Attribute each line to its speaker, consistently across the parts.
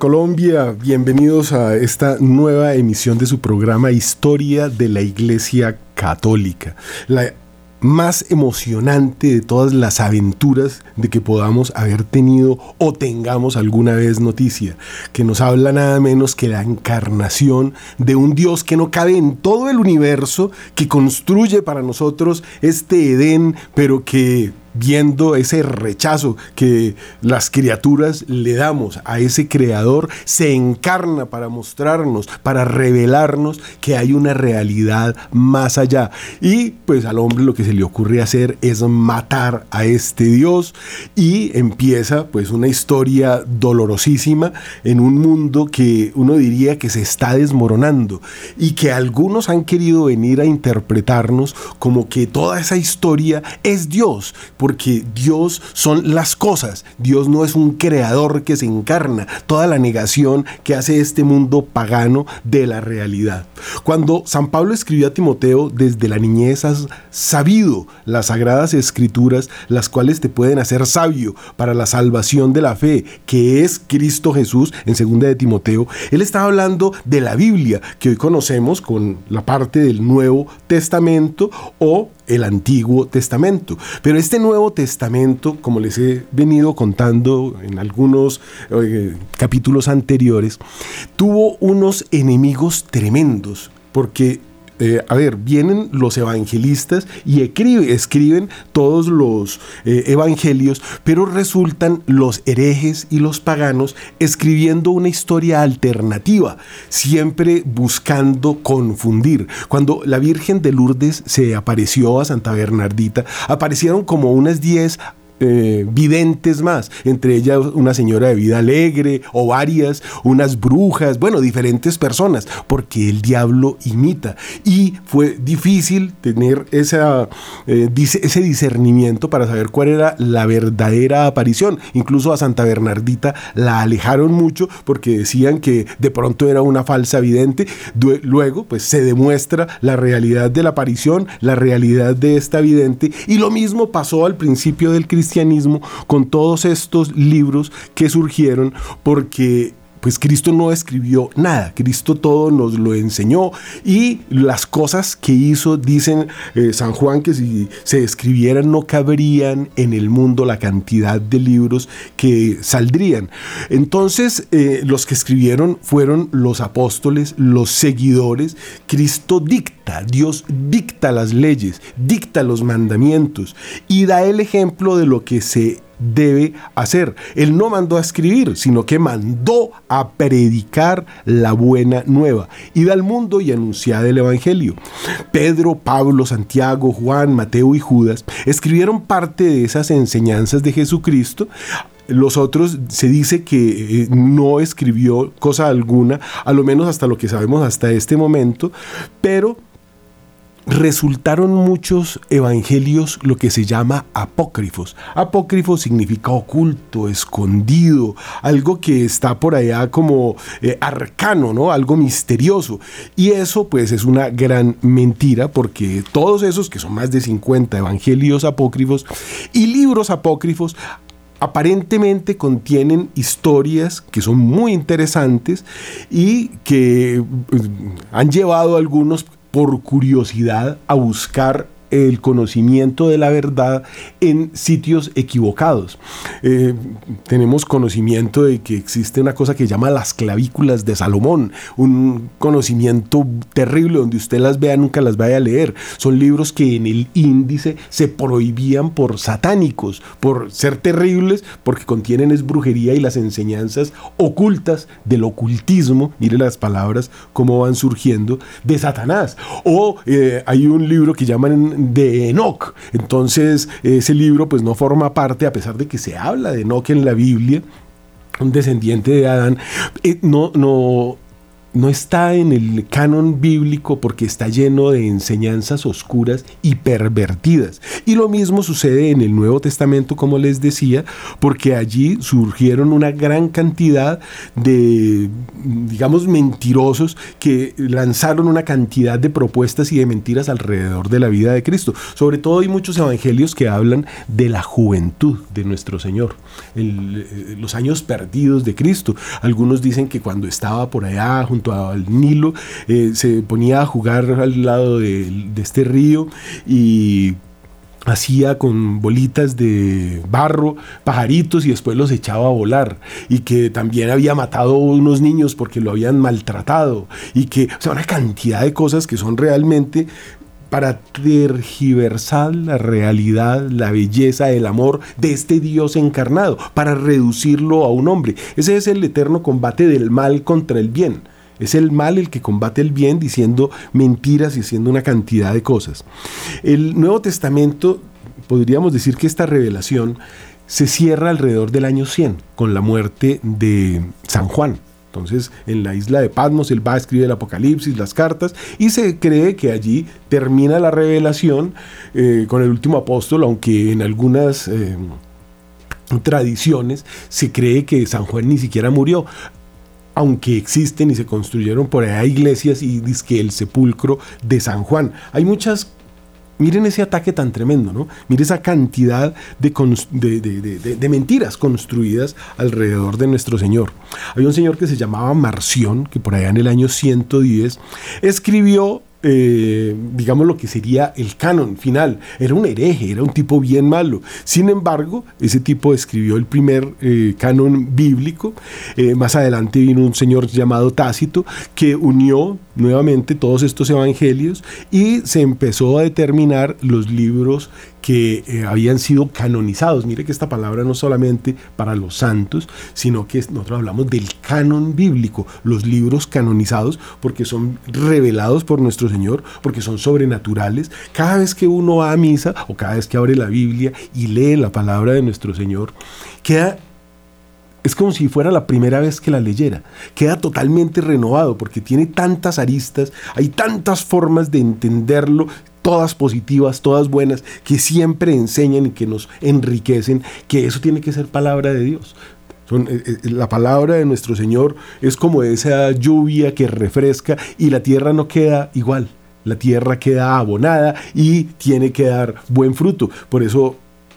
Speaker 1: Colombia, bienvenidos a esta nueva emisión de su programa Historia de la Iglesia Católica. La más emocionante de todas las aventuras de que podamos haber tenido o tengamos alguna vez noticia, que nos habla nada menos que la encarnación de un Dios que no cabe en todo el universo, que construye para nosotros este Edén, pero que viendo ese rechazo que las criaturas le damos a ese creador, se encarna para mostrarnos, para revelarnos que hay una realidad más allá. Y pues al hombre lo que se le ocurre hacer es matar a este Dios y empieza pues una historia dolorosísima en un mundo que uno diría que se está desmoronando y que algunos han querido venir a interpretarnos como que toda esa historia es Dios porque Dios son las cosas. Dios no es un creador que se encarna. Toda la negación que hace este mundo pagano de la realidad. Cuando San Pablo escribió a Timoteo, desde la niñez has sabido las sagradas escrituras, las cuales te pueden hacer sabio para la salvación de la fe, que es Cristo Jesús, en segunda de Timoteo, él estaba hablando de la Biblia, que hoy conocemos con la parte del Nuevo Testamento o el Antiguo Testamento. Pero este Nuevo Testamento, como les he venido contando en algunos eh, capítulos anteriores, tuvo unos enemigos tremendos, porque eh, a ver, vienen los evangelistas y escriben todos los eh, evangelios, pero resultan los herejes y los paganos escribiendo una historia alternativa, siempre buscando confundir. Cuando la Virgen de Lourdes se apareció a Santa Bernardita, aparecieron como unas 10 eh, videntes más, entre ellas una señora de vida alegre o varias, unas brujas, bueno, diferentes personas, porque el diablo imita. Y fue difícil tener esa, eh, ese discernimiento para saber cuál era la verdadera aparición. Incluso a Santa Bernardita la alejaron mucho porque decían que de pronto era una falsa vidente. Luego, pues se demuestra la realidad de la aparición, la realidad de esta vidente. Y lo mismo pasó al principio del cristianismo con todos estos libros que surgieron porque pues Cristo no escribió nada, Cristo todo nos lo enseñó y las cosas que hizo, dicen eh, San Juan, que si se escribieran no cabrían en el mundo la cantidad de libros que saldrían. Entonces eh, los que escribieron fueron los apóstoles, los seguidores, Cristo dicta, Dios dicta las leyes, dicta los mandamientos y da el ejemplo de lo que se debe hacer. Él no mandó a escribir, sino que mandó a predicar la buena nueva. Id al mundo y anunciad el Evangelio. Pedro, Pablo, Santiago, Juan, Mateo y Judas escribieron parte de esas enseñanzas de Jesucristo los otros se dice que eh, no escribió cosa alguna, a lo menos hasta lo que sabemos hasta este momento, pero resultaron muchos evangelios lo que se llama apócrifos. Apócrifo significa oculto, escondido, algo que está por allá como eh, arcano, ¿no? Algo misterioso. Y eso pues es una gran mentira porque todos esos, que son más de 50 evangelios apócrifos y libros apócrifos, aparentemente contienen historias que son muy interesantes y que pues, han llevado a algunos por curiosidad a buscar el conocimiento de la verdad en sitios equivocados. Eh, tenemos conocimiento de que existe una cosa que llama las clavículas de Salomón, un conocimiento terrible donde usted las vea, nunca las vaya a leer. Son libros que en el índice se prohibían por satánicos, por ser terribles, porque contienen es brujería y las enseñanzas ocultas del ocultismo, mire las palabras cómo van surgiendo, de Satanás. O eh, hay un libro que llaman de Enoch. Entonces, ese libro pues no forma parte, a pesar de que se habla de Enoch en la Biblia, un descendiente de Adán, eh, no, no, no está en el canon bíblico porque está lleno de enseñanzas oscuras y pervertidas. Y lo mismo sucede en el Nuevo Testamento, como les decía, porque allí surgieron una gran cantidad de, digamos, mentirosos que lanzaron una cantidad de propuestas y de mentiras alrededor de la vida de Cristo. Sobre todo hay muchos evangelios que hablan de la juventud de nuestro Señor, eh, los años perdidos de Cristo. Algunos dicen que cuando estaba por allá, al Nilo, eh, se ponía a jugar al lado de, este río y hacía con bolitas de barro pajaritos y después los echaba a volar y que también había matado unos niños porque lo habían maltratado y que o una cantidad de cosas que son realmente para tergiversar la realidad, la belleza, el amor de este Dios encarnado, para reducirlo a un hombre. Ese es el eterno combate del mal contra el bien. Es el mal el que combate el bien diciendo mentiras y haciendo una cantidad de cosas. El Nuevo Testamento, podríamos decir que esta revelación se cierra alrededor del año 100, con la muerte de San Juan. Entonces, en la isla de Patmos, él va a escribir el Apocalipsis, las cartas, y se cree que allí termina la revelación eh, con el último apóstol, aunque en algunas... Eh, tradiciones se cree que San Juan ni siquiera murió aunque existen y se construyeron por allá iglesias y dice que el sepulcro de San Juan. Hay muchas Miren ese ataque tan tremendo, ¿no? Miren esa cantidad de, de, mentiras construidas alrededor de nuestro Señor. Había un señor que se llamaba Marción, que por allá en el año 110 escribió eh, digamos, lo que sería el canon final. Era un hereje, era un tipo bien malo. Sin embargo, ese tipo escribió el primer eh, canon bíblico. Eh, más adelante vino un señor llamado Tácito que unió nuevamente todos estos evangelios y se empezó a determinar los libros que eh, habían sido canonizados. Mire que esta palabra no solamente para los santos, sino que nosotros hablamos del canon bíblico, los libros canonizados, porque son revelados por nuestro Señor, porque son sobrenaturales. Cada vez que uno va a misa o cada vez que abre la Biblia y lee la palabra de nuestro Señor, queda es como si fuera la primera vez que la leyera. Queda totalmente renovado porque tiene tantas aristas, hay tantas formas de entenderlo, todas positivas, todas buenas, que siempre enseñan y que nos enriquecen, que eso tiene que ser palabra de Dios. Eh, eh, la palabra de nuestro Señor es como esa lluvia que refresca y la tierra no queda igual. La tierra queda abonada y tiene que dar buen fruto. Por eso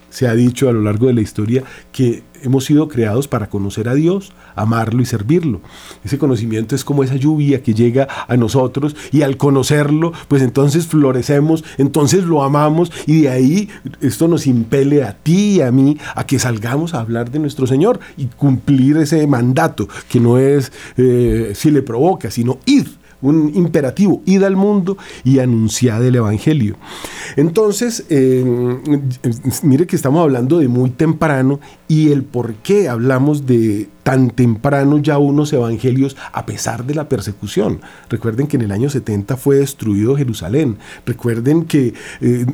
Speaker 1: se ha dicho a lo largo de la historia que hemos sido creados para conocer a Dios, amarlo y servirlo. Ese conocimiento es como esa lluvia que llega a nosotros y al conocerlo, pues entonces florecemos, entonces lo amamos y de ahí esto nos impele a ti y a mí a que salgamos a hablar de nuestro Señor y cumplir ese mandato que no es eh, si le provoca, sino ir un imperativo, id al mundo y anunciad el Evangelio. Entonces, eh, mire que estamos hablando de muy temprano y el por qué hablamos de tan temprano ya unos evangelios a pesar de la persecución. Recuerden que en el año 70 fue destruido Jerusalén. Recuerden que eh,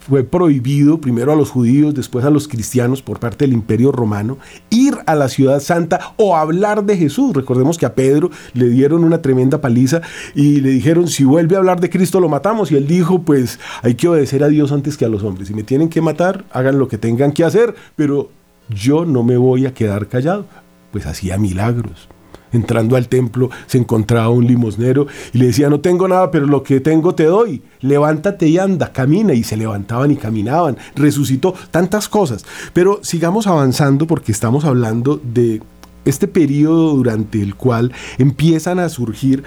Speaker 1: fue prohibido primero a los judíos, después a los cristianos por parte del imperio romano ir a la ciudad santa o hablar de Jesús. Recordemos que a Pedro le dieron una tremenda paliza y le dijeron, si vuelve a hablar de Cristo lo matamos. Y él dijo, pues hay que obedecer a Dios antes que a los hombres. Si me tienen que matar, hagan lo que tengan que hacer, pero yo no me voy a quedar callado pues hacía milagros. Entrando al templo se encontraba un limosnero y le decía, no tengo nada, pero lo que tengo te doy. Levántate y anda, camina. Y se levantaban y caminaban. Resucitó tantas cosas. Pero sigamos avanzando porque estamos hablando de este periodo durante el cual empiezan a surgir,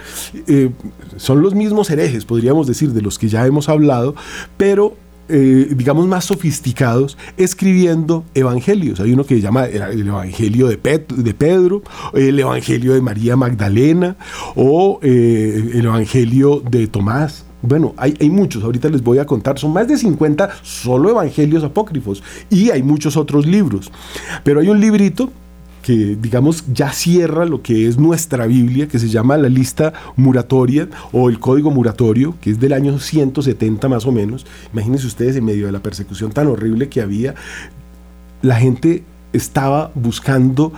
Speaker 1: eh, son los mismos herejes, podríamos decir, de los que ya hemos hablado, pero eh, digamos, más sofisticados escribiendo evangelios. Hay uno que se llama el Evangelio de, de Pedro, el Evangelio de María Magdalena o eh, el Evangelio de Tomás. Bueno, hay, hay, muchos, ahorita les voy a contar, son más de 50 solo evangelios apócrifos y hay muchos otros libros. Pero hay un librito que digamos ya cierra lo que es nuestra Biblia, que se llama la lista muratoria o el código muratorio, que es del año 170 más o menos. Imagínense ustedes en medio de la persecución tan horrible que había, la gente estaba buscando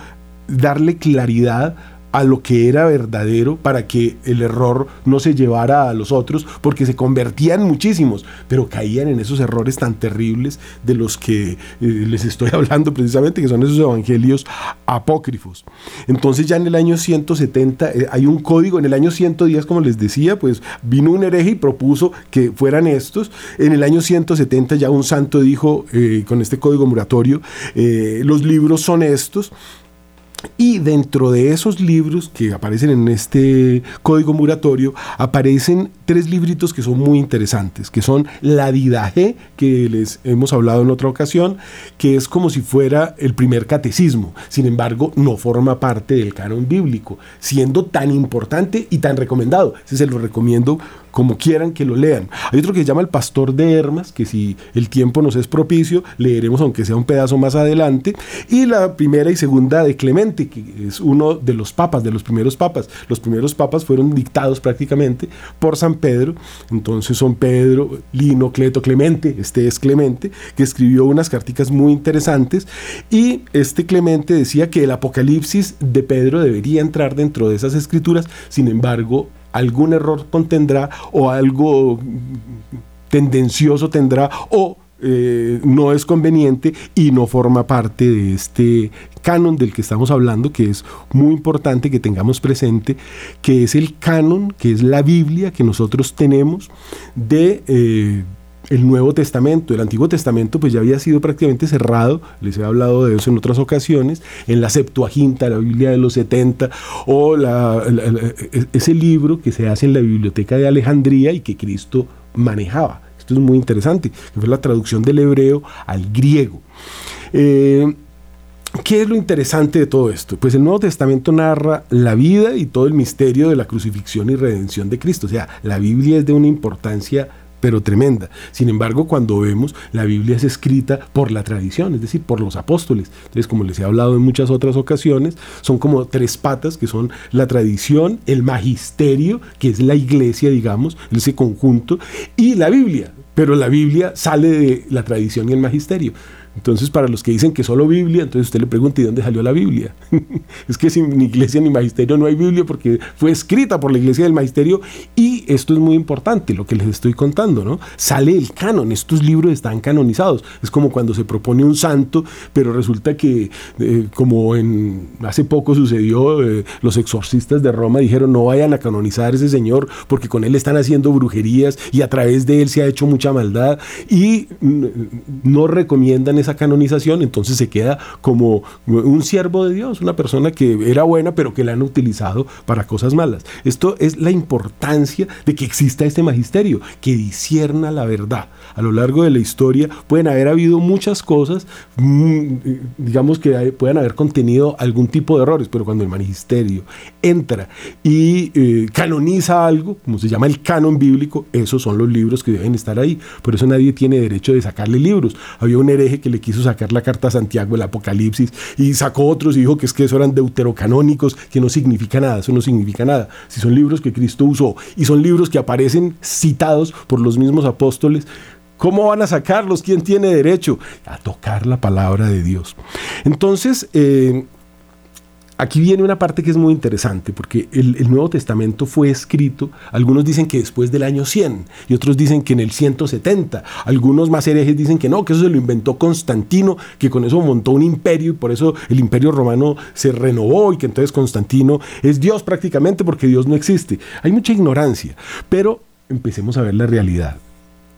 Speaker 1: darle claridad a lo que era verdadero para que el error no se llevara a los otros, porque se convertían muchísimos, pero caían en esos errores tan terribles de los que eh, les estoy hablando precisamente, que son esos evangelios apócrifos. Entonces ya en el año 170 eh, hay un código, en el año 110, como les decía, pues vino un hereje y propuso que fueran estos. En el año 170 ya un santo dijo, eh, con este código muratorio, los libros son estos. Y dentro de esos libros que aparecen en este código muratorio, aparecen tres libritos que son muy interesantes, que son la Didaje, que les hemos hablado en otra ocasión, que es como si fuera el primer catecismo. Sin embargo, no forma parte del canon bíblico, siendo tan importante y tan recomendado. Se lo recomiendo como quieran que lo lean. Hay otro que se llama El Pastor de Hermas, que si el tiempo nos es propicio, leeremos aunque sea un pedazo más adelante. Y la primera y segunda de Clemente, que es uno de los papas, de los primeros papas. Los primeros papas fueron dictados prácticamente por San Pedro. Entonces son Pedro, Lino, Cleto, Clemente, este es Clemente, que escribió unas carticas muy interesantes. Y este Clemente decía que el Apocalipsis de Pedro debería entrar dentro de esas escrituras. Sin embargo, algún error contendrá o algo tendencioso tendrá o eh, no es conveniente y no forma parte de este canon del que estamos hablando, que es muy importante que tengamos presente, que es el canon, que es la Biblia que nosotros tenemos de... Eh, el Nuevo Testamento. El Antiguo Testamento pues ya había sido prácticamente cerrado, les he hablado de eso en otras ocasiones, en la Septuaginta, la Biblia de los 70, o e, ese libro que se hace en la Biblioteca de Alejandría y que Cristo manejaba. Esto es muy interesante, que fue la traducción del hebreo al griego. Eh, ¿Qué es lo interesante de todo esto? Pues el Nuevo Testamento narra la vida y todo el misterio de la crucifixión y redención de Cristo. O sea, la Biblia es de una importancia pero tremenda. Sin embargo, cuando vemos, la Biblia es escrita por la tradición, es decir, por los apóstoles. Entonces, como les he hablado en muchas otras ocasiones, son como tres patas que son la tradición, el magisterio, que es la iglesia, digamos, ese conjunto, y la Biblia. Pero la Biblia sale de la tradición y el magisterio. Entonces, para los que dicen que solo Biblia, entonces usted le pregunta, ¿y dónde salió la Biblia? es que sin iglesia ni magisterio no hay Biblia porque fue escrita por la iglesia del magisterio y esto es muy importante, lo que les estoy contando, ¿no? Sale el canon, estos libros están canonizados. Es como cuando se propone un santo, pero resulta que, eh, como en hace poco sucedió, eh, los exorcistas de Roma dijeron, no vayan a canonizar a ese señor porque con él están haciendo brujerías y a través de él se ha hecho mucha maldad y no recomiendan esa canonización, entonces se queda como un siervo de Dios, una persona que era buena pero que la han utilizado para cosas malas. Esto es la importancia de que exista este magisterio, que disierna la verdad. A lo largo de la historia pueden haber habido muchas cosas, mm, digamos que pueden haber contenido algún tipo de errores, pero cuando el magisterio entra y eh, canoniza algo, como se llama el canon bíblico, esos son los libros que deben estar ahí. Por eso nadie tiene derecho de sacarle libros. Había un hereje que le quiso sacar la carta a Santiago, el Apocalipsis, y sacó otros y dijo que es que eso eran deuterocanónicos, que no significa nada, eso no significa nada. Si son libros que Cristo usó y son libros que aparecen citados por los mismos apóstoles, ¿Cómo van a sacarlos? ¿Quién tiene derecho a tocar la palabra de Dios? Entonces, eh, Aquí viene una parte que es muy interesante, porque el, Nuevo Testamento fue escrito, algunos dicen que después del año 100, y otros dicen que en el 170, algunos más herejes dicen que no, que eso se lo inventó Constantino, que con eso montó un imperio y por eso el imperio romano se renovó y que entonces Constantino es Dios prácticamente porque Dios no existe. Hay mucha ignorancia, pero empecemos a ver la realidad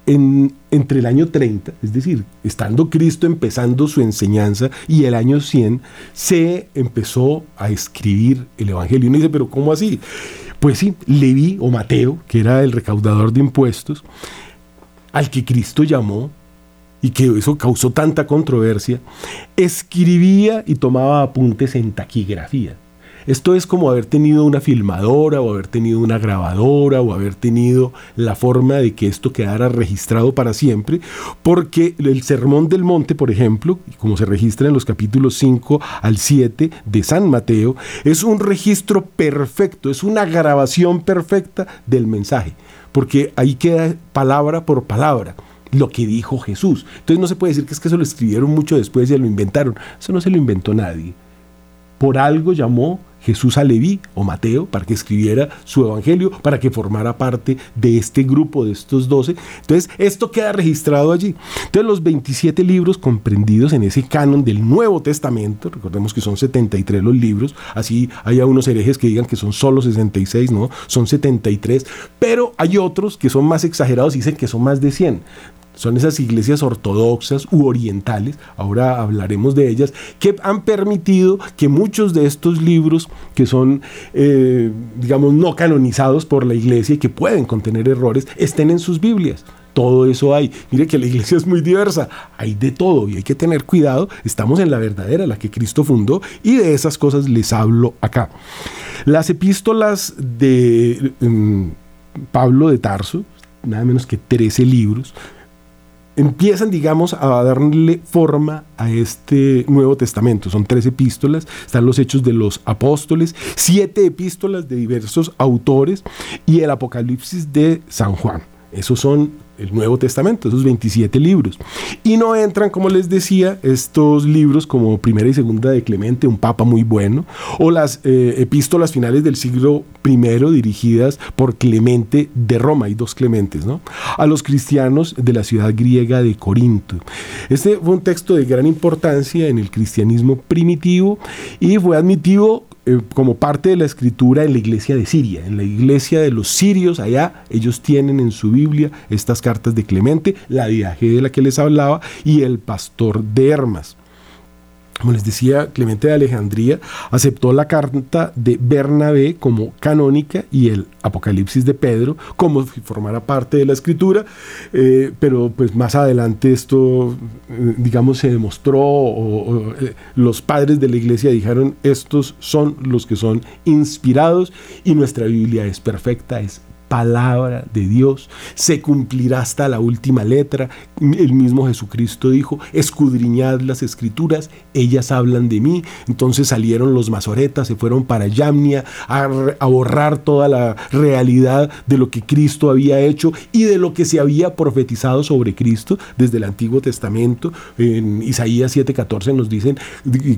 Speaker 1: entre el año 30, es decir, estando Cristo empezando su enseñanza, y el año 100, se empezó a escribir el Evangelio. Uno dice, pero ¿cómo así? Pues sí, Leví o Mateo, que era el recaudador de impuestos, al que Cristo llamó, y que eso causó tanta controversia, escribía y tomaba apuntes en taquigrafía. Esto es como haber tenido una filmadora o haber tenido una grabadora o haber tenido la forma de que esto quedara registrado para siempre, porque el Sermón del Monte, por ejemplo, como se registra en los capítulos 5 al 7 de San Mateo, es un registro perfecto, es una grabación perfecta del mensaje, porque ahí queda palabra por palabra lo que dijo Jesús. Entonces no se puede decir que es que eso lo escribieron mucho después y lo inventaron. Eso no se lo inventó nadie. Por algo llamó Jesús a Leví o Mateo para que escribiera su evangelio, para que formara parte de este grupo de estos doce. Entonces, esto queda registrado allí. Entonces, los 27 libros comprendidos en ese canon del Nuevo Testamento, recordemos que son 73 los libros, así hay unos herejes que digan que son solo 66, no, son 73, pero hay otros que son más exagerados y dicen que son más de 100 son esas iglesias ortodoxas u orientales, ahora hablaremos de ellas, que han permitido que muchos de estos libros que son, eh, digamos, no canonizados por la iglesia y que pueden contener errores, estén en sus Biblias. Todo eso hay. Mire que la iglesia es muy diversa, hay de todo y hay que tener cuidado. Estamos en la verdadera, la que Cristo fundó, y de esas cosas les hablo acá. Las epístolas de mm, Pablo de Tarso, nada menos que 13 libros, empiezan, digamos, a darle forma a este Nuevo Testamento. Son tres epístolas, están los Hechos de los Apóstoles, siete epístolas de diversos autores y el Apocalipsis de San Juan. Esos son el Nuevo Testamento, esos 27 libros. Y no entran, como les decía, estos libros como Primera y Segunda de Clemente, un papa muy bueno, o las eh, epístolas finales del siglo I dirigidas por Clemente de Roma, hay dos Clementes, ¿no? A los cristianos de la ciudad griega de Corinto. Este fue un texto de gran importancia en el cristianismo primitivo y fue admitido eh, como parte de la escritura en la iglesia de Siria, en la iglesia de los sirios, allá ellos tienen en su Biblia estas cartas de Clemente, la viaje de la que les hablaba y el pastor de Hermas. Como les decía, Clemente de Alejandría aceptó la carta de Bernabé como canónica y el Apocalipsis de Pedro como si formara parte de la escritura, eh, pero pues más adelante esto, eh, digamos, se demostró, o, eh, los padres de la iglesia dijeron, estos son los que son inspirados y nuestra Biblia es perfecta, es palabra de Dios se cumplirá hasta la última letra. El mismo Jesucristo dijo, escudriñad las escrituras, ellas hablan de mí. Entonces salieron los masoretas, se fueron para Yamnia a, borrar toda la realidad de lo que Cristo había hecho y de lo que se había profetizado sobre Cristo desde el Antiguo Testamento. En Isaías 7:14 nos dicen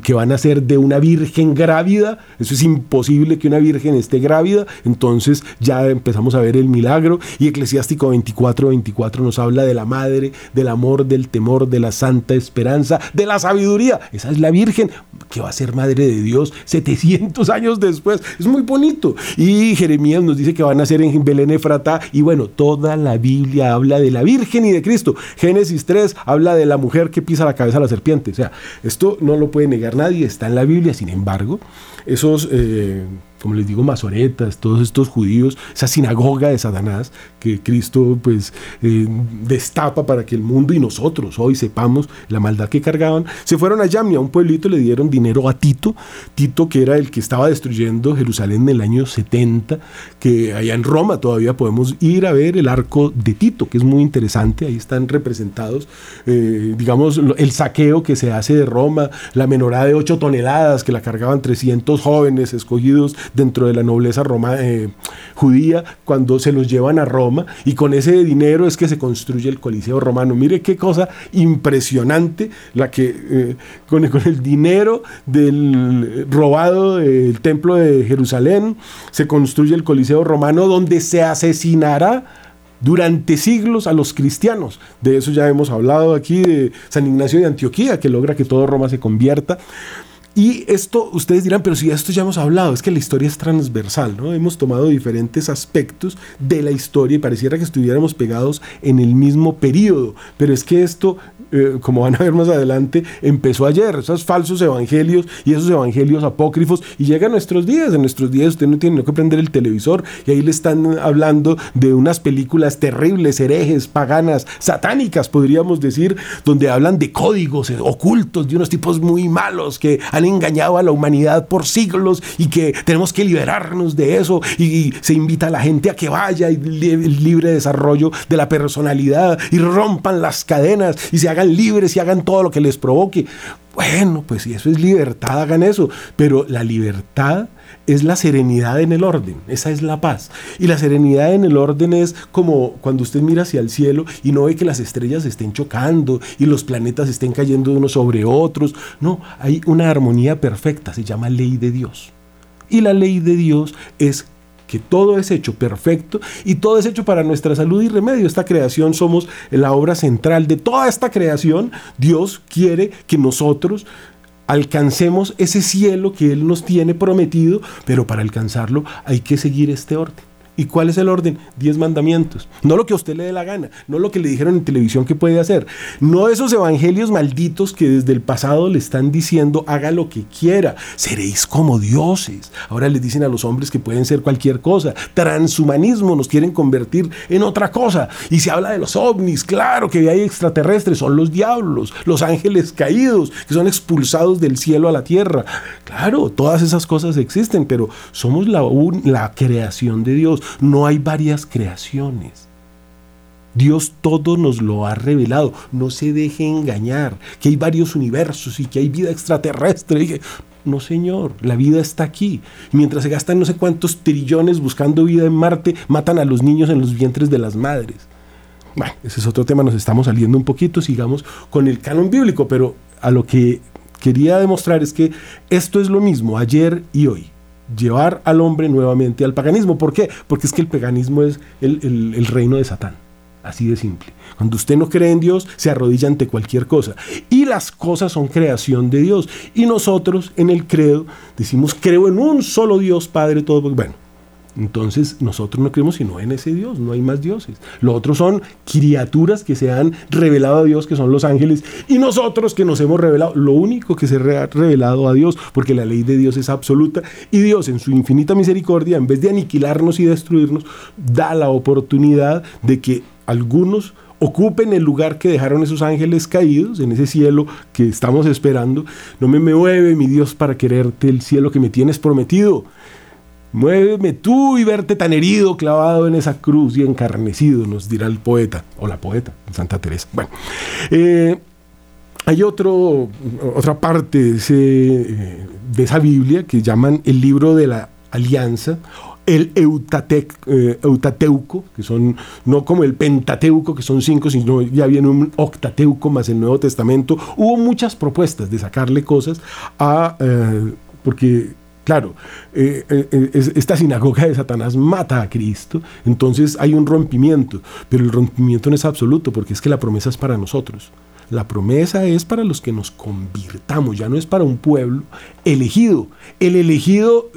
Speaker 1: que van a ser de una virgen grávida. Eso es imposible que una virgen esté grávida. Entonces ya empezamos a ver el milagro. Y Eclesiástico 24, 24 nos habla de la madre, del amor, del temor, de la santa esperanza, de la sabiduría. Esa es la Virgen que va a ser madre de Dios 700 años después. Es muy bonito. Y Jeremías nos dice que van a ser en Belén Efrata. Y bueno, toda la Biblia habla de la Virgen y de Cristo. Génesis 3 habla de la mujer que pisa la cabeza a la serpiente. O sea, esto no lo puede negar nadie, está en la Biblia. Sin embargo, esos... Eh, como les digo, masoretas, todos estos judíos, esa sinagoga de Satanás que Cristo pues eh, destapa para que el mundo y nosotros hoy sepamos la maldad que cargaban, se fueron a Yamnia, un pueblito, le dieron dinero a Tito, Tito que era el que estaba destruyendo Jerusalén en el año 70, que allá en Roma todavía podemos ir a ver el arco de Tito, que es muy interesante, ahí están representados, eh, digamos, el saqueo que se hace de Roma, la menorá de 8 toneladas que la cargaban 300 jóvenes escogidos dentro de la nobleza roma, eh, judía cuando se los llevan a Roma y con ese dinero es que se construye el Coliseo romano. Mire qué cosa impresionante la que eh, con, el dinero del robado del templo de Jerusalén se construye el Coliseo romano donde se asesinará durante siglos a los cristianos. De eso ya hemos hablado aquí de San Ignacio de Antioquía, que logra que todo Roma se convierta. Y esto, ustedes dirán, pero si esto ya hemos hablado, es que la historia es transversal, ¿no? Hemos tomado diferentes aspectos de la historia y pareciera que estuviéramos pegados en el mismo periodo, pero es que esto, eh, como van a ver más adelante, empezó ayer, esos falsos evangelios y esos evangelios apócrifos, y llega a nuestros días, en nuestros días usted no tiene que prender el televisor y ahí le están hablando de unas películas terribles, herejes, paganas, satánicas, podríamos decir, donde hablan de códigos ocultos, de unos tipos muy malos que han engañado a la humanidad por siglos y que tenemos que liberarnos de eso. Y se invita a la gente a que vaya y libre desarrollo de la personalidad y rompan las cadenas y se hagan libres y hagan todo lo que les provoque. Bueno, pues si eso es libertad, hagan eso, pero la libertad es la serenidad en el orden, esa es la paz. Y la serenidad en el orden es como cuando usted mira hacia el cielo y no ve que las estrellas estén chocando y los planetas estén cayendo unos sobre otros. No, hay una armonía perfecta, se llama ley de Dios. Y la ley de Dios es que todo es hecho perfecto y todo es hecho para nuestra salud y remedio. Esta creación somos la obra central de toda esta creación. Dios quiere que nosotros alcancemos ese cielo que Él nos tiene prometido, pero para alcanzarlo hay que seguir este orden. ¿Y cuál es el orden? Diez mandamientos. No lo que a usted le dé la gana, no lo que le dijeron en televisión que puede hacer, no esos evangelios malditos que desde el pasado le están diciendo haga lo que quiera, seréis como dioses. Ahora les dicen a los hombres que pueden ser cualquier cosa. Transhumanismo nos quieren convertir en otra cosa. Y se habla de los ovnis, claro que hay extraterrestres, son los diablos, los ángeles caídos, que son expulsados del cielo a la tierra. Claro, todas esas cosas existen, pero somos la, la creación de Dios no hay varias creaciones. Dios todo nos lo ha revelado. No se deje engañar que hay varios universos y que hay vida extraterrestre. No, señor, la vida está aquí. Mientras se gastan no sé cuántos trillones buscando vida en Marte, matan a los niños en los vientres de las madres. Bueno, ese es otro tema, nos estamos saliendo un poquito, sigamos con el canon bíblico, pero a lo que quería demostrar es que esto es lo mismo ayer y hoy llevar al hombre nuevamente al paganismo. ¿Por qué? Porque es que el paganismo es el, reino de Satán. Así de simple. Cuando usted no cree en Dios, se arrodilla ante cualquier cosa. Y las cosas son creación de Dios. Y nosotros en el credo decimos, creo en un solo Dios, Padre, todo. Bueno, entonces nosotros no creemos sino en ese Dios, no hay más dioses. Los otros son criaturas que se han revelado a Dios, que son los ángeles, y nosotros que nos hemos revelado, lo único que se ha revelado a Dios, porque la ley de Dios es absoluta, y Dios en su infinita misericordia, en vez de aniquilarnos y destruirnos, da la oportunidad de que algunos ocupen el lugar que dejaron esos ángeles caídos, en ese cielo que estamos esperando. No me mueve, mi Dios, para quererte el cielo que me tienes prometido. Muéveme tú y verte tan herido, clavado en esa cruz y encarnecido, nos dirá el poeta, o la poeta, Santa Teresa. Bueno, eh, hay otro, otra parte de, eh, de, esa Biblia que llaman el libro de la alianza, el eh, Eutateuco, que son no como el Pentateuco, que son cinco, sino ya viene un Octateuco más el Nuevo Testamento. Hubo muchas propuestas de sacarle cosas a... porque Claro, eh, eh, eh, esta sinagoga de Satanás mata a Cristo, entonces hay un rompimiento, pero el rompimiento no es absoluto porque es que la promesa es para nosotros. La promesa es para los que nos convirtamos, ya no es para un pueblo elegido. El elegido,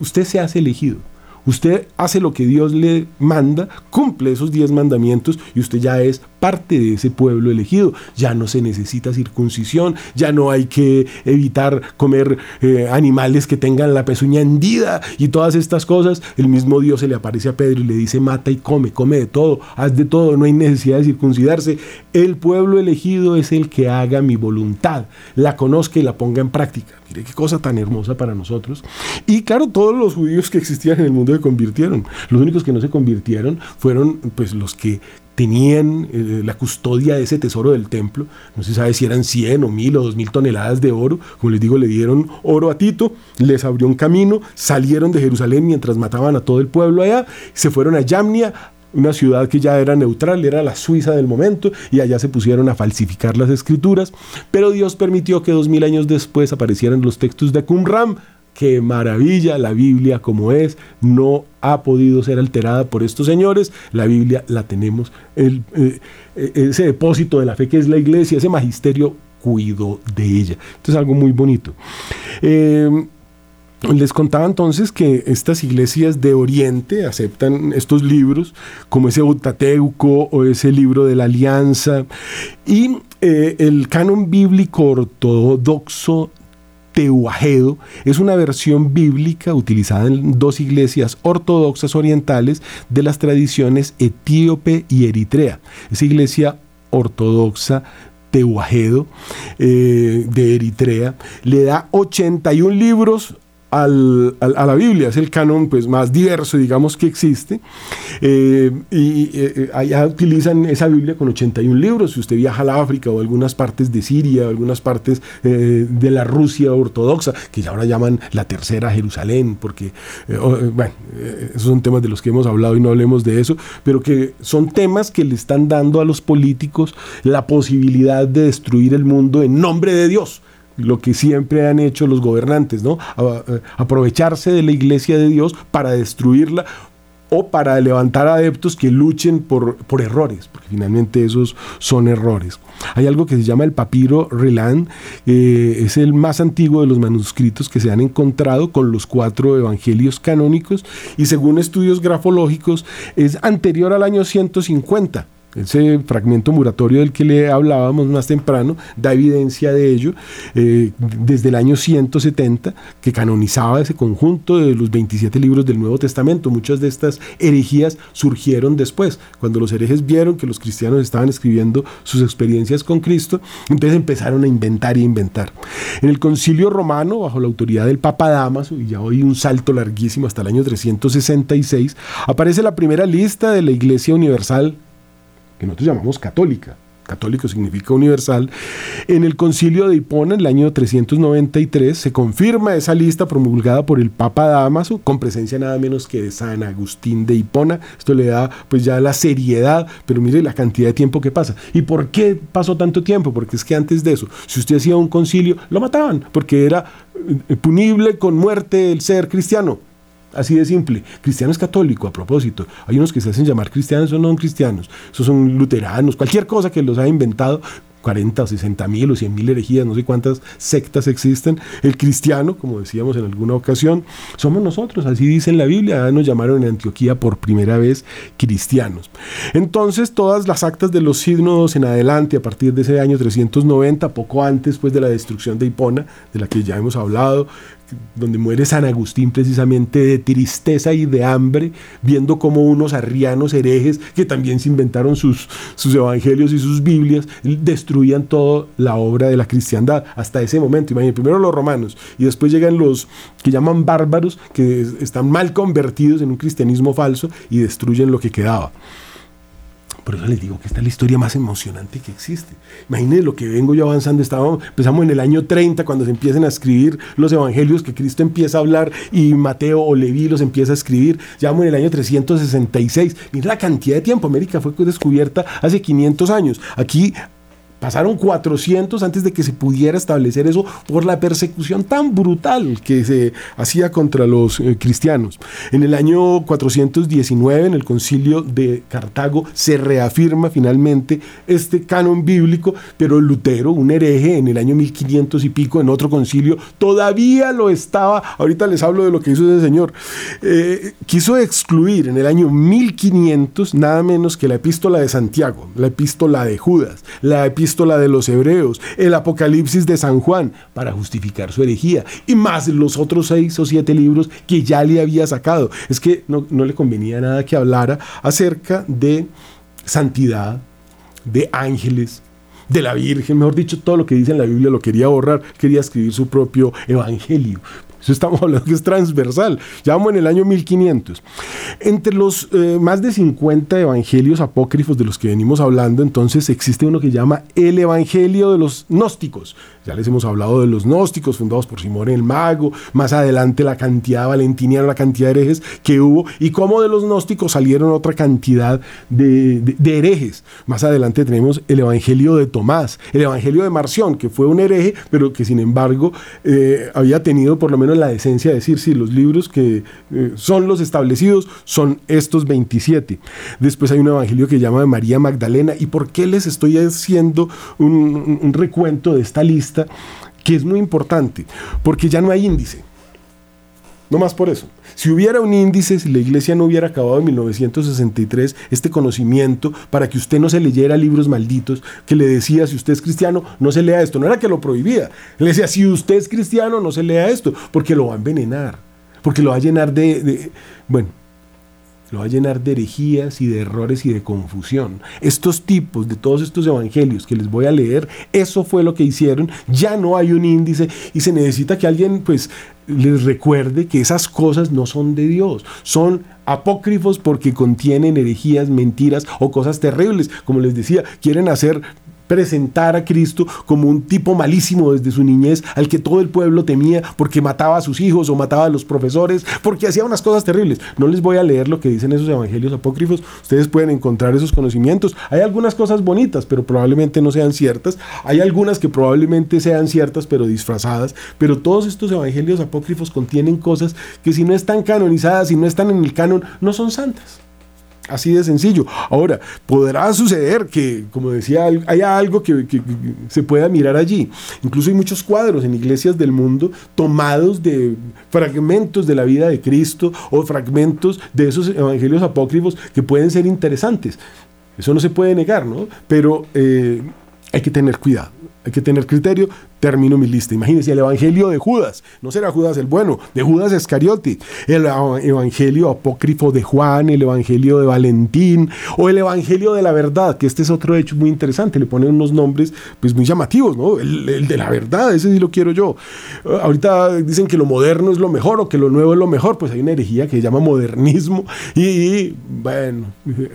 Speaker 1: usted se hace elegido. Usted hace lo que Dios le manda, cumple esos diez mandamientos y usted ya es parte de ese pueblo elegido. Ya no se necesita circuncisión, ya no hay que evitar comer eh, animales que tengan la pezuña hendida y todas estas cosas. El mismo Dios se le aparece a Pedro y le dice, mata y come, come de todo, haz de todo, no hay necesidad de circuncidarse. El pueblo elegido es el que haga mi voluntad, la conozca y la ponga en práctica. Mire qué cosa tan hermosa para nosotros. Y claro, todos los judíos que existían en el mundo se convirtieron. Los únicos que no se convirtieron fueron pues los que tenían eh, la custodia de ese tesoro del templo. No se sabe si eran 100 o 1000 o 2000 toneladas de oro. Como les digo, le dieron oro a Tito, les abrió un camino, salieron de Jerusalén mientras mataban a todo el pueblo allá, se fueron a Yamnia, una ciudad que ya era neutral, era la Suiza del momento, y allá se pusieron a falsificar las escrituras. Pero Dios permitió que dos mil años después aparecieran los textos de Qumran, qué maravilla, la Biblia como es, no ha podido ser alterada por estos señores, la Biblia la tenemos, eh, eh, ese depósito de la fe que es la iglesia, ese magisterio cuidó de ella. Esto es algo muy bonito. Eh, les contaba entonces que estas iglesias de Oriente aceptan estos libros, como ese Utateuco o ese libro de la Alianza, y el canon bíblico ortodoxo Teuajedo es una versión bíblica utilizada en dos iglesias ortodoxas orientales de las tradiciones etíope y eritrea. Esa iglesia ortodoxa Teuajedo eh, de Eritrea le da 81 libros al, a la Biblia, es el canon pues, más diverso, digamos, que existe. Eh, y eh, allá utilizan esa Biblia con 81 libros. Si usted viaja a la África o algunas partes de Siria, o algunas partes eh, de la Rusia ortodoxa, que ahora llaman la tercera Jerusalén, porque, bueno, esos son temas de los que hemos hablado y no hablemos de eso, pero que son temas que le están dando a los políticos la posibilidad de destruir el mundo en nombre de Dios lo que siempre han hecho los gobernantes, ¿no? aprovecharse de la iglesia de Dios para destruirla o para levantar adeptos que luchen por, por errores, porque finalmente esos son errores. Hay algo que se llama el papiro Relan, eh, es el más antiguo de los manuscritos que se han encontrado con los cuatro evangelios canónicos y según estudios grafológicos es anterior al año 150 ese fragmento muratorio del que le hablábamos más temprano da evidencia de ello eh, desde el año 170 que canonizaba ese conjunto de los 27 libros del Nuevo Testamento. Muchas de estas herejías surgieron después, cuando los herejes vieron que los cristianos estaban escribiendo sus experiencias con Cristo, entonces empezaron a inventar y inventar. En el concilio romano, bajo la autoridad del Papa Damaso, y ya hoy un salto larguísimo hasta el año 366, aparece la primera lista de la Iglesia Universal que nosotros llamamos católica. Católico significa universal. En el concilio de Hipona, en el año 393, se confirma esa lista promulgada por el Papa Damaso, con presencia nada menos que de San Agustín de Hipona. Esto le da pues ya la seriedad, pero mire la cantidad de tiempo que pasa. ¿Y por qué pasó tanto tiempo? Porque es que antes de eso, si usted hacía un concilio, lo mataban, porque era eh, punible con muerte el ser cristiano. Así de simple. Cristiano es católico, a propósito. Hay unos que se hacen llamar cristianos o no cristianos. Esos son luteranos, cualquier cosa que los haya inventado 40 o 60 mil o 100 mil herejías, no sé cuántas sectas existen. El cristiano, como decíamos en alguna ocasión, somos nosotros, así dice en la Biblia, nos llamaron en Antioquía por primera vez cristianos. Entonces, todas las actas de los signos en adelante, a partir de ese año 390, poco antes pues, de la destrucción de Hipona, de la que ya hemos hablado, donde muere San Agustín precisamente de tristeza y de hambre, viendo como unos arrianos herejes que también se inventaron sus, sus evangelios y sus Biblias, destruían toda la obra de la cristiandad hasta ese momento. Imagínense, primero los romanos y después llegan los que llaman bárbaros, que están mal convertidos en un cristianismo falso y destruyen lo que quedaba. Por eso les digo que esta es la historia más emocionante que existe. Imagínense lo que vengo yo avanzando. Estábamos, empezamos en el año 30 cuando se empiezan a escribir los evangelios que Cristo empieza a hablar y Mateo o Leví los empieza a escribir. Ya en el año 366. Mira la cantidad de tiempo. América fue descubierta hace 500 años. Aquí Pasaron 400 antes de que se pudiera establecer eso por la persecución tan brutal que se hacía contra los eh, cristianos. En el año 419, en el concilio de Cartago, se reafirma finalmente este canon bíblico, pero Lutero, un hereje, en el año 1500 y pico, en otro concilio, todavía lo estaba, ahorita les hablo de lo que hizo ese señor, eh, quiso excluir en el año 1500 nada menos que la epístola de Santiago, la epístola de Judas, la epístola la de los hebreos, el Apocalipsis de San Juan, para justificar su herejía, y más los otros seis o siete libros que ya le había sacado. Es que no, no le convenía nada que hablara acerca de santidad, de ángeles, de la Virgen, mejor dicho, todo lo que dice en la Biblia lo quería borrar, quería escribir su propio evangelio. Eso estamos hablando que es transversal. Ya vamos en el año 1500. Entre los eh, más de 50 evangelios apócrifos de los que venimos hablando, entonces existe uno que llama el Evangelio de los Gnósticos. Ya les hemos hablado de los gnósticos fundados por Simón el Mago, más adelante la cantidad valentiniana, la cantidad de herejes que hubo y cómo de los gnósticos salieron otra cantidad de, herejes. Más adelante tenemos el Evangelio de Tomás, el Evangelio de Marción, que fue un hereje, pero que sin embargo eh, había tenido por lo menos la decencia de decir, si los libros que eh, son los establecidos son estos 27. Después hay un Evangelio que llama de María Magdalena. ¿Y por qué les estoy haciendo un recuento de esta lista? que es muy importante, porque ya no hay índice. No más por eso. Si hubiera un índice, si la iglesia no hubiera acabado en 1963 este conocimiento para que usted no se leyera libros malditos, que le decía, si usted es cristiano, no se lea esto. No era que lo prohibía. Le decía, si usted es cristiano, no se lea esto, porque lo va a envenenar, porque lo va a llenar de... de bueno, lo va a llenar de herejías y de errores y de confusión. Estos tipos de todos estos evangelios que les voy a leer, eso fue lo que hicieron. Ya no hay un índice y se necesita que alguien pues les recuerde que esas cosas no son de Dios, son apócrifos porque contienen herejías, mentiras o cosas terribles. Como les decía, quieren hacer presentar a Cristo como un tipo malísimo desde su niñez, al que todo el pueblo temía porque mataba a sus hijos o mataba a los profesores, porque hacía unas cosas terribles. No les voy a leer lo que dicen esos evangelios apócrifos, ustedes pueden encontrar esos conocimientos. Hay algunas cosas bonitas, pero probablemente no sean ciertas. Hay algunas que probablemente sean ciertas, pero disfrazadas. Pero todos estos evangelios apócrifos contienen cosas que si no están canonizadas, si no están en el canon, no son santas. Así de sencillo. Ahora, podrá suceder que, como decía, haya algo que, se pueda mirar allí. Incluso hay muchos cuadros en iglesias del mundo tomados de fragmentos de la vida de Cristo o fragmentos de esos evangelios apócrifos que pueden ser interesantes. Eso no se puede negar, ¿no? Pero eh, hay que tener cuidado, hay que tener criterio, termino mi lista. Imagínense el Evangelio de Judas, no será Judas el bueno, de Judas Iscariote, el Evangelio apócrifo de Juan, el Evangelio de Valentín o el Evangelio de la verdad, que este es otro hecho muy interesante, le ponen unos nombres pues muy llamativos, ¿no? El, de la verdad, ese sí lo quiero yo. Ah, ahorita dicen que lo moderno es lo mejor o que lo nuevo es lo mejor, pues hay una herejía que se llama modernismo y, bueno,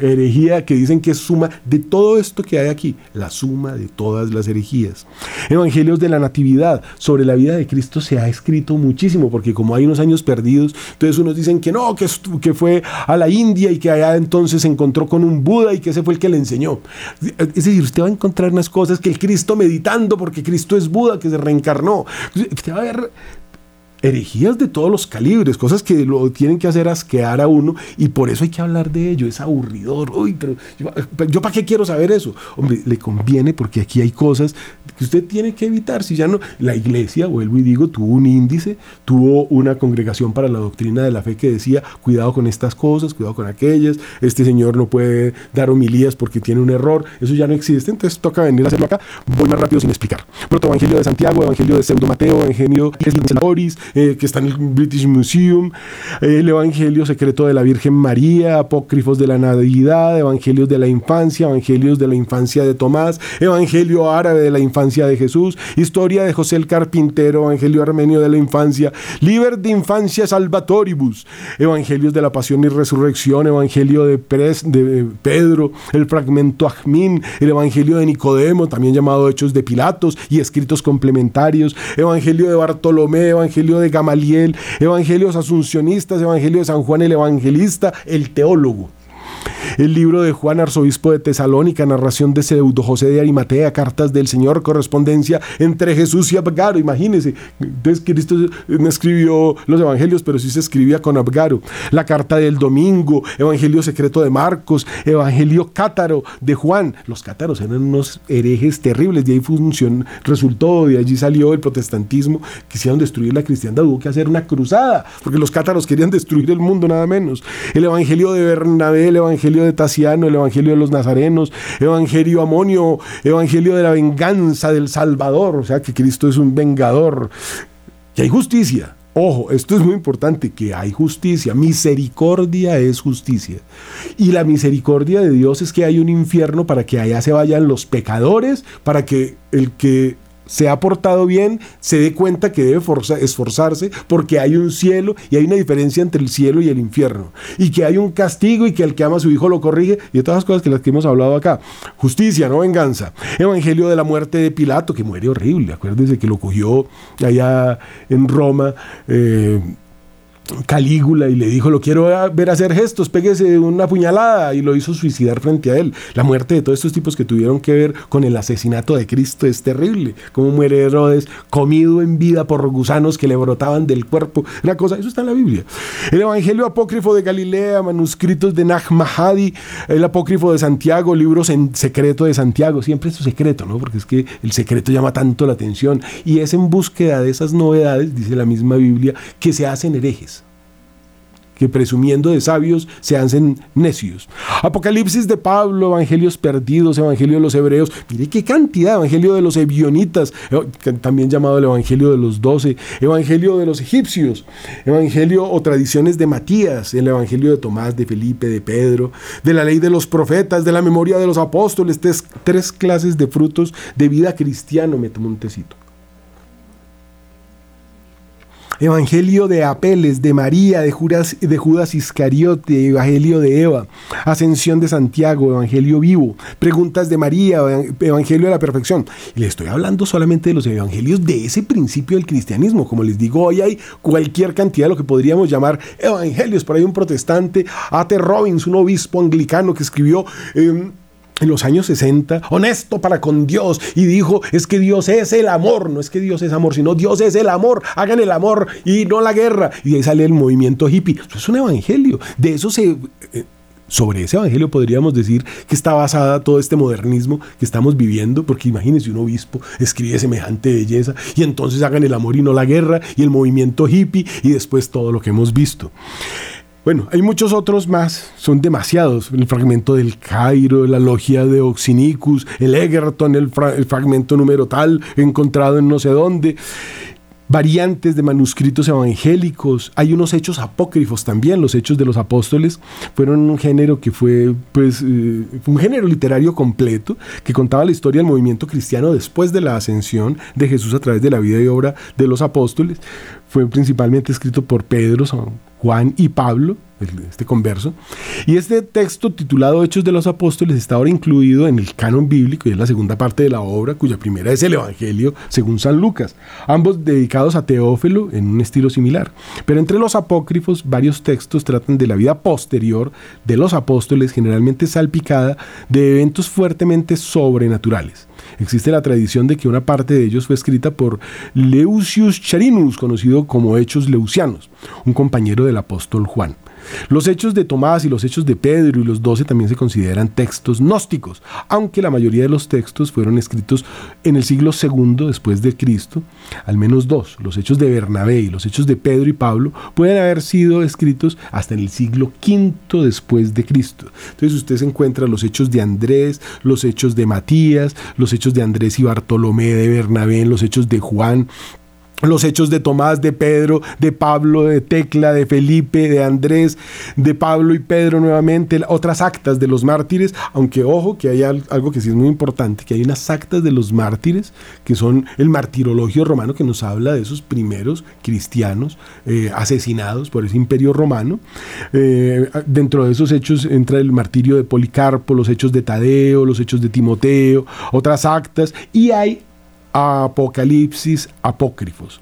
Speaker 1: herejía que dicen que es suma de todo esto que hay aquí, la suma de todas las herejías. Evangelios de la natividad, sobre la vida de Cristo se ha escrito muchísimo, porque como hay unos años perdidos, entonces unos dicen que no, que, que fue a la India y que allá entonces se encontró con un Buda y que ese fue el que le enseñó. Es decir, usted va a encontrar unas cosas que el Cristo meditando, porque Cristo es Buda, que se reencarnó. Usted va a ver herejías de todos los calibres, cosas que lo tienen que hacer asquear a uno y por eso hay que hablar de ello, es aburridor. Uy, pero yo, para qué quiero saber eso? Hombre, le conviene porque aquí hay cosas que usted tiene que evitar. Si ya no, la iglesia, vuelvo y digo, tuvo un índice, tuvo una congregación para la doctrina de la fe que decía, cuidado con estas cosas, cuidado con aquellas, este señor no puede dar homilías porque tiene un error, eso ya no existe, entonces toca venir a hacerlo acá. Voy más rápido sin explicar. Proto Evangelio de Santiago, Evangelio de Pseudo Mateo, Evangelio de Boris, eh, que está en el British Museum, el Evangelio secreto de la Virgen María, apócrifos de la Navidad, Evangelios de la infancia, Evangelios de la infancia de Tomás, Evangelio árabe de la infancia de Jesús, historia de José el Carpintero, Evangelio armenio de la infancia, Liber de Infancia Salvatoribus, Evangelios de la Pasión y Resurrección, Evangelio de, de Pedro, el fragmento Ajmín, el Evangelio de Nicodemo, también llamado Hechos de Pilatos y escritos complementarios, Evangelio de Bartolomé, Evangelio de Gamaliel, evangelios asuncionistas, evangelio de San Juan el Evangelista, el teólogo. El libro de Juan, arzobispo de Tesalónica, narración de Pseudo José de Arimatea, cartas del Señor, correspondencia entre Jesús y Abgaro. Imagínense, entonces Cristo no escribió los evangelios, pero sí se escribía con Abgaro. La carta del domingo, evangelio secreto de Marcos, evangelio cátaro de Juan. Los cátaros eran unos herejes terribles, de ahí función, resultó, de allí salió el protestantismo, quisieron destruir la cristiandad, hubo que hacer una cruzada, porque los cátaros querían destruir el mundo nada menos. El evangelio de Bernabé, el evangelio Evangelio de Tasiano, el Evangelio de los Nazarenos, Evangelio Amonio, Evangelio de la venganza del Salvador, o sea que Cristo es un vengador, que hay justicia. Ojo, esto es muy importante, que hay justicia. Misericordia es justicia. Y la misericordia de Dios es que hay un infierno para que allá se vayan los pecadores, para que el que se ha portado bien, se dé cuenta que debe esforzarse porque hay un cielo y hay una diferencia entre el cielo y el infierno. Y que hay un castigo y que el que ama a su hijo lo corrige y todas las cosas que las que hemos hablado acá. Justicia, no venganza. Evangelio de la muerte de Pilato, que muere horrible. Acuérdense que lo cogió allá en Roma. Eh, Calígula y le dijo, lo quiero ver hacer gestos, péguese una puñalada y lo hizo suicidar frente a él. La muerte de todos estos tipos que tuvieron que ver con el asesinato de Cristo es terrible. Como muere Herodes, comido en vida por gusanos que le brotaban del cuerpo. Una cosa, eso está en la Biblia. El Evangelio apócrifo de Galilea, manuscritos de Nag Mahadi, el apócrifo de Santiago, libros en secreto de Santiago. Siempre es secreto, ¿no? Porque es que el secreto llama tanto la atención y es en búsqueda de esas novedades, dice la misma Biblia, que se hacen herejes que presumiendo de sabios se hacen necios. Apocalipsis de Pablo, Evangelios perdidos, Evangelio de los hebreos. Mire qué cantidad, Evangelio de los ebionitas, eh, también llamado el Evangelio de los doce, Evangelio de los egipcios, Evangelio o tradiciones de Matías, el Evangelio de Tomás, de Felipe, de Pedro, de la ley de los profetas, de la memoria de los apóstoles, tres, clases de frutos de vida cristiano, me tomo un tecito. Evangelio de Apeles, de María, de Judas, de Judas Iscariote, Evangelio de Eva, Ascensión de Santiago, Evangelio vivo, Preguntas de María, Evangelio de la Perfección. Y le estoy hablando solamente de los evangelios de ese principio del cristianismo. Como les digo, hoy hay cualquier cantidad de lo que podríamos llamar evangelios. Por ahí un protestante, A.T. Robbins, un obispo anglicano que escribió... Em, en los años 60, honesto para con Dios, y dijo, es que Dios es el amor, no es que Dios es amor, sino Dios es el amor, hagan el amor y no la guerra. Y ahí sale el movimiento hippie. Eso es un evangelio. De eso se... Eh, sobre ese evangelio podríamos decir que está basada todo este modernismo que estamos viviendo, porque imagínense un obispo escribe semejante belleza y entonces hagan el amor y no la guerra y el movimiento hippie y después todo lo que hemos visto. Bueno, hay muchos otros más, son demasiados. El fragmento del Cairo, la logia de Oxinicus, el Egerton, el, fragmento número tal, encontrado en no sé dónde. Variantes de manuscritos evangélicos, hay unos hechos apócrifos también, los hechos de los apóstoles fueron un género que fue pues eh, un género literario completo que contaba la historia del movimiento cristiano después de la ascensión de Jesús a través de la vida y obra de los apóstoles, fue principalmente escrito por Pedro, Juan y Pablo, este converso. Y este texto titulado Hechos de los Apóstoles está ahora incluido en el canon bíblico y es la segunda parte de la obra, cuya primera es el Evangelio según San Lucas, ambos dedicados a Teófilo en un estilo similar. Pero entre los apócrifos, varios textos tratan de la vida posterior de los apóstoles, generalmente salpicada de eventos fuertemente sobrenaturales. Existe la tradición de que una parte de ellos fue escrita por Leucius Charinus, conocido como Hechos Leucianos, un compañero del apóstol Juan. Los hechos de Tomás y los hechos de Pedro y los doce también se consideran textos gnósticos, aunque la mayoría de los textos fueron escritos en el siglo II después de Cristo, al menos dos, los hechos de Bernabé y los hechos de Pedro y Pablo, pueden haber sido escritos hasta en el siglo V después de Cristo. Entonces usted se encuentra los hechos de Andrés, los hechos de Matías, los hechos de Andrés y Bartolomé, de Bernabé, los hechos de Juan, los hechos de Tomás, de Pedro, de Pablo, de Tecla, de Felipe, de Andrés, de Pablo y Pedro nuevamente, otras actas de los mártires, aunque ojo que hay algo que sí es muy importante, que hay unas actas de los mártires, que son el martirologio romano que nos habla de esos primeros cristianos eh, asesinados por ese imperio romano. Eh, dentro de esos hechos entra el martirio de Policarpo, los hechos de Tadeo, los hechos de Timoteo, otras actas, y hay apocalipsis apócrifos.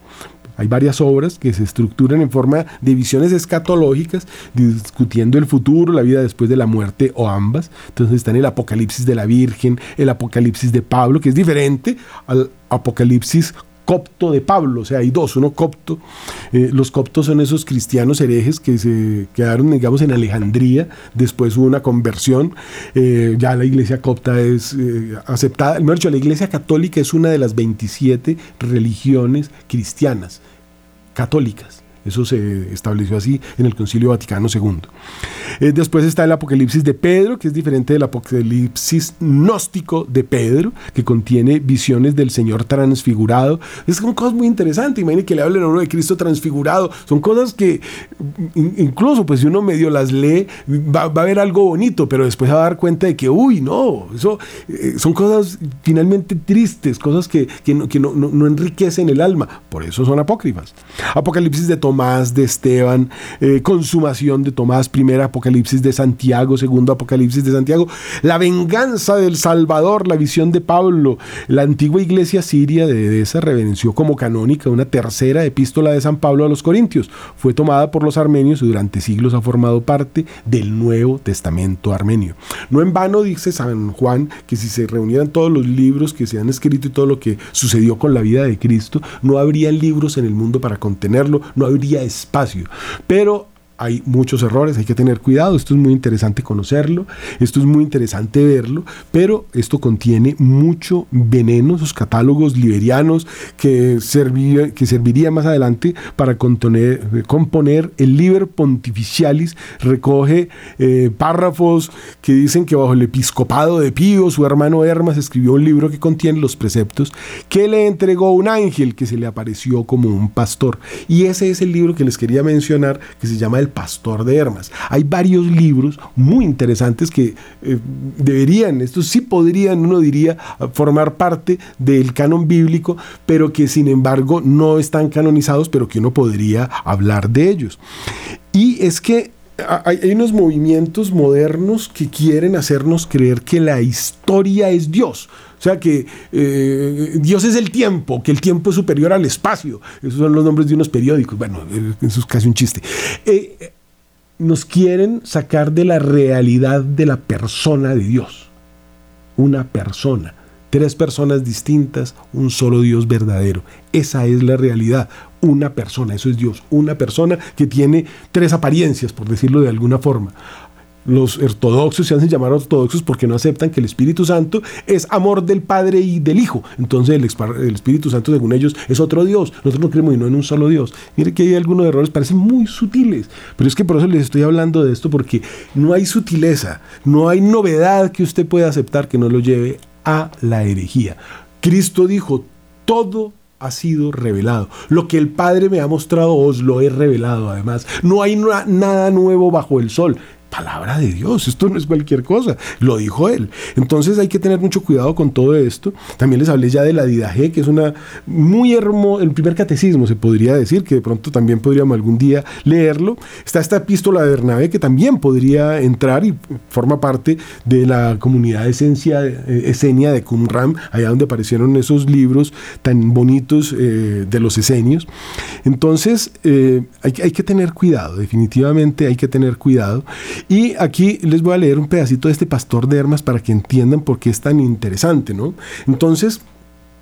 Speaker 1: Hay varias obras que se estructuran en forma de visiones escatológicas, discutiendo el futuro, la vida después de la muerte o ambas. Entonces están el Apocalipsis de la Virgen, el Apocalipsis de Pablo, que es diferente al Apocalipsis copto de Pablo, o sea, hay dos, uno copto, eh, los coptos son esos cristianos herejes que se quedaron, digamos, en Alejandría, después hubo una conversión, eh, ya la iglesia copta es eh, aceptada, el la iglesia católica es una de las 27 religiones cristianas, católicas. Eso se estableció así en el Concilio Vaticano II. Eh, después está el Apocalipsis de Pedro, que es diferente del Apocalipsis gnóstico de Pedro, que contiene visiones del Señor transfigurado. Es una cosa muy interesante. Imagínense que le hablen a uno de Cristo transfigurado. Son cosas que incluso pues si uno medio las lee, va, a ver algo bonito, pero después va a dar cuenta de que, uy, no, eso eh, son cosas finalmente tristes, cosas que, no, que no, no, enriquecen el alma. Por eso son apócrifas. Apocalipsis de Tomás Tomás, de Esteban, eh, consumación de Tomás, primera Apocalipsis de Santiago, segundo Apocalipsis de Santiago, la venganza del Salvador, la visión de Pablo, la antigua iglesia siria de Edesa reverenció como canónica una tercera epístola de San Pablo a los Corintios. Fue tomada por los armenios y durante siglos ha formado parte del Nuevo Testamento armenio. No en vano dice San Juan que si se reunieran todos los libros que se han escrito y todo lo que sucedió con la vida de Cristo, no habría libros en el mundo para contenerlo, no habría espacio. Pero hay muchos errores, hay que tener cuidado, esto es muy interesante conocerlo, esto es muy interesante verlo, pero esto contiene mucho veneno, esos catálogos liberianos que, servía, que serviría más adelante para componer el Liber Pontificialis, recoge eh, párrafos que dicen que bajo el episcopado de Pío, su hermano Hermas escribió un libro que contiene los preceptos que le entregó un ángel que se le apareció como un pastor. Y ese es el libro que les quería mencionar, que se llama El Pastor de Hermas. Hay varios libros muy interesantes que eh, deberían, estos sí podrían, uno diría, formar parte del canon bíblico, pero que sin embargo no están canonizados, pero que uno podría hablar de ellos. Y es que hay, unos movimientos modernos que quieren hacernos creer que la historia es Dios. O sea, que eh, Dios es el tiempo, que el tiempo es superior al espacio. Esos son los nombres de unos periódicos. Bueno, eso es casi un chiste. Eh, nos quieren sacar de la realidad de la persona de Dios. Una persona. Tres personas distintas, un solo Dios verdadero. Esa es la realidad una persona, eso es Dios, una persona que tiene tres apariencias, por decirlo de alguna forma. Los ortodoxos se hacen llamar ortodoxos porque no aceptan que el Espíritu Santo es amor del Padre y del Hijo. Entonces el, Espíritu Santo, según ellos, es otro Dios. Nosotros no creemos y no en un solo Dios. Mire que hay algunos errores, parecen muy sutiles. Pero es que por eso les estoy hablando de esto, porque no hay sutileza, no hay novedad que usted pueda aceptar que no lo lleve a la herejía. Cristo dijo, todo ha sido revelado. Lo que el Padre me ha mostrado os lo he revelado además. No hay nada nuevo bajo el sol palabra de Dios, esto no es cualquier cosa, lo dijo él. Entonces hay que tener mucho cuidado con todo esto. También les hablé ya de la Didaje, que es una muy hermosa, el primer catecismo se podría decir, que de pronto también podríamos algún día leerlo. Está esta epístola de Bernabé que también podría entrar y forma parte de la comunidad esencia, eh, esenia de Qumran, allá donde aparecieron esos libros tan bonitos eh, de los esenios. Entonces eh, hay, hay que tener cuidado, definitivamente hay que tener cuidado. Y aquí les voy a leer un pedacito de este pastor de Hermas para que entiendan por qué es tan interesante, ¿no? Entonces,